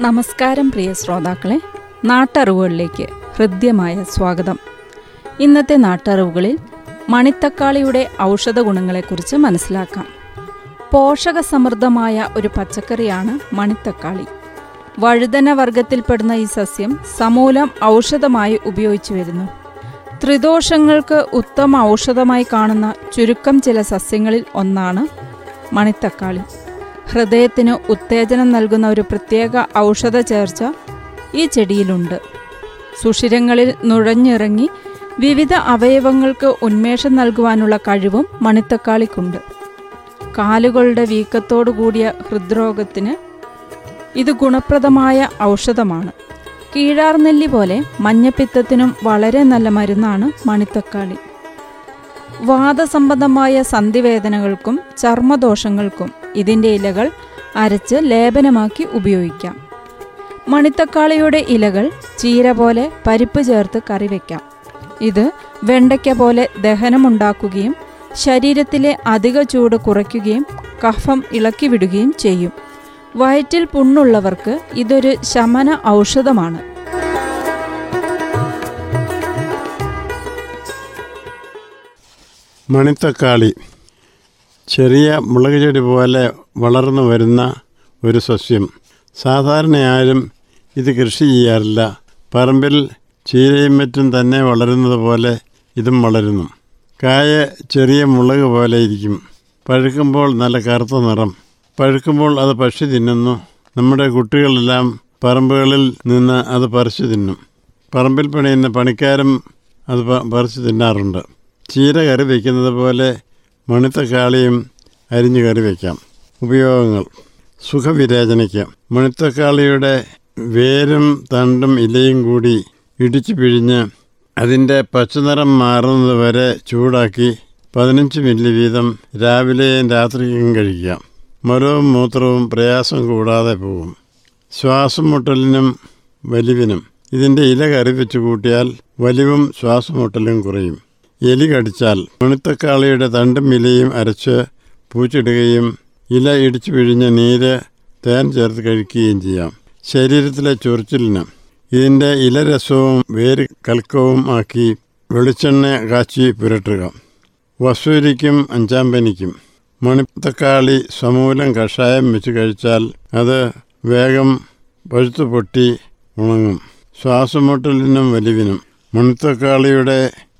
നമസ്കാരം പ്രിയ ശ്രോതാക്കളെ നാട്ടറിവുകളിലേക്ക് ഹൃദ്യമായ സ്വാഗതം. ഇന്നത്തെ നാട്ടറിവുകളിൽ മണിത്തക്കാളിയുടെ ഔഷധ ഗുണങ്ങളെക്കുറിച്ച് മനസ്സിലാക്കാം. പോഷക സമൃദ്ധമായ ഒരു പച്ചക്കറിയാണ് മണിത്തക്കാളി. വഴുതന വർഗത്തിൽപ്പെടുന്ന ഈ സസ്യം സമൂലം ഔഷധമായി ഉപയോഗിച്ചു വരുന്നു. ത്രിദോഷങ്ങൾക്ക് ഉത്തമ ഔഷധമായി കാണുന്ന ചുരുക്കം ചില സസ്യങ്ങളിൽ ഒന്നാണ് മണിത്തക്കാളി. ഹൃദയത്തിന് ഉത്തേജനം നൽകുന്ന ഒരു പ്രത്യേക ഔഷധ ചേർച്ച ഈ ചെടിയിലുണ്ട്. സുഷിരങ്ങളിൽ നുഴഞ്ഞിറങ്ങി വിവിധ അവയവങ്ങൾക്ക് ഉന്മേഷം നൽകുവാനുള്ള കഴിവും മണിത്തക്കാളിക്കുണ്ട്. കാലുകളുടെ വീക്കത്തോടു കൂടിയ ഹൃദ്രോഗത്തിന് ഇത് ഗുണപ്രദമായ ഔഷധമാണ്. കീഴാർനെല്ലി പോലെ മഞ്ഞപ്പിത്തത്തിനും വളരെ നല്ല മരുന്നാണ് മണിത്തക്കാളി. വാദസംബന്ധമായ സന്ധിവേദനകൾക്കും ചർമ്മദോഷങ്ങൾക്കും ഇതിന്റെ ഇലകൾ അരച്ച് ലേപനമാക്കി ഉപയോഗിക്കാം. മണിത്തക്കാളിയുടെ ഇലകൾ ചീര പോലെ പരിപ്പ് ചേർത്ത് കറി വയ്ക്കാം ഇത് വെണ്ടയ്ക്ക പോലെ ദഹനമുണ്ടാക്കുകയും ശരീരത്തിലെ അധിക ചൂട് കുറയ്ക്കുകയും കഫം ഇളക്കി വിടുകയും ചെയ്യും. വയറ്റിൽ പുണ്ണുള്ളവർക്ക് ഇതൊരു ശമന ഔഷധമാണ്. മണിത്തക്കാളി. ചെറിയ മുളക് ചെടി പോലെ വളർന്നു വരുന്ന ഒരു സസ്യം. സാധാരണ ആരും ഇത് കൃഷി ചെയ്യാറില്ല. പറമ്പിൽ ചീരയും മറ്റും തന്നെ വളരുന്നത് പോലെ ഇതും വളരുന്നു. കായ ചെറിയ മുളക് പോലെ ഇരിക്കും. പഴുക്കുമ്പോൾ നല്ല കറുത്ത നിറം. പഴുക്കുമ്പോൾ അത് പക്ഷി തിന്നുന്നു. നമ്മുടെ കുട്ടികളെല്ലാം പറമ്പുകളിൽ നിന്ന് അത് പറിച്ചു തിന്നും. പറമ്പിൽ പണിയുന്ന പണിക്കാരും അത് പറിച്ചു തിന്നാറുണ്ട്. ചീര കറി വയ്ക്കുന്നത് പോലെ മണിത്തക്കാളിയും അരിഞ്ഞു കറി വയ്ക്കാം ഉപയോഗങ്ങൾ. സുഖവിരേചനയ്ക്ക് മണിത്തക്കാളിയുടെ വേരും തണ്ടും ഇലയും കൂടി ഇടിച്ചു പിഴിഞ്ഞ് അതിന്റെ പച്ചനിറം മാറുന്നത് വരെ ചൂടാക്കി പതിനഞ്ച് മില്ലി വീതം രാവിലെയും രാത്രിയും കഴിക്കാം. മരവും മൂത്രവും പ്രയാസം കൂടാതെ പോകും. ശ്വാസം മുട്ടലിനും വലിവിനും. ഇതിന്റെ ഇല കറി വെച്ച് കൂട്ടിയാൽ വലിവും ശ്വാസമുട്ടലും കുറയും. എലി കടിച്ചാൽ മണിത്തക്കാളിയുടെ തണ്ടും ഇലയും അരച്ച് പൂച്ചിടുകയും ഇല ഇടിച്ചു പിഴിഞ്ഞ നീര് തേൻ ചേർത്ത് കഴിക്കുകയും ചെയ്യാം. ശരീരത്തിലെ ചൊറിച്ചിലിന് ഇതിന്റെ ഇലരസവും വേര് കൽക്കവും ആക്കി വെളിച്ചെണ്ണ കാച്ചി പുരട്ടുക. വസൂരിക്കും അഞ്ചാം പനിക്കും. മണിത്തക്കാളി സമൂലം കഷായം വെച്ച് കഴിച്ചാൽ അത് വേഗം പഴുത്തു പൊട്ടി ഉണങ്ങും. ശ്വാസമുട്ടലിനും വലിവിനും മണിത്തക്കാളിയുടെ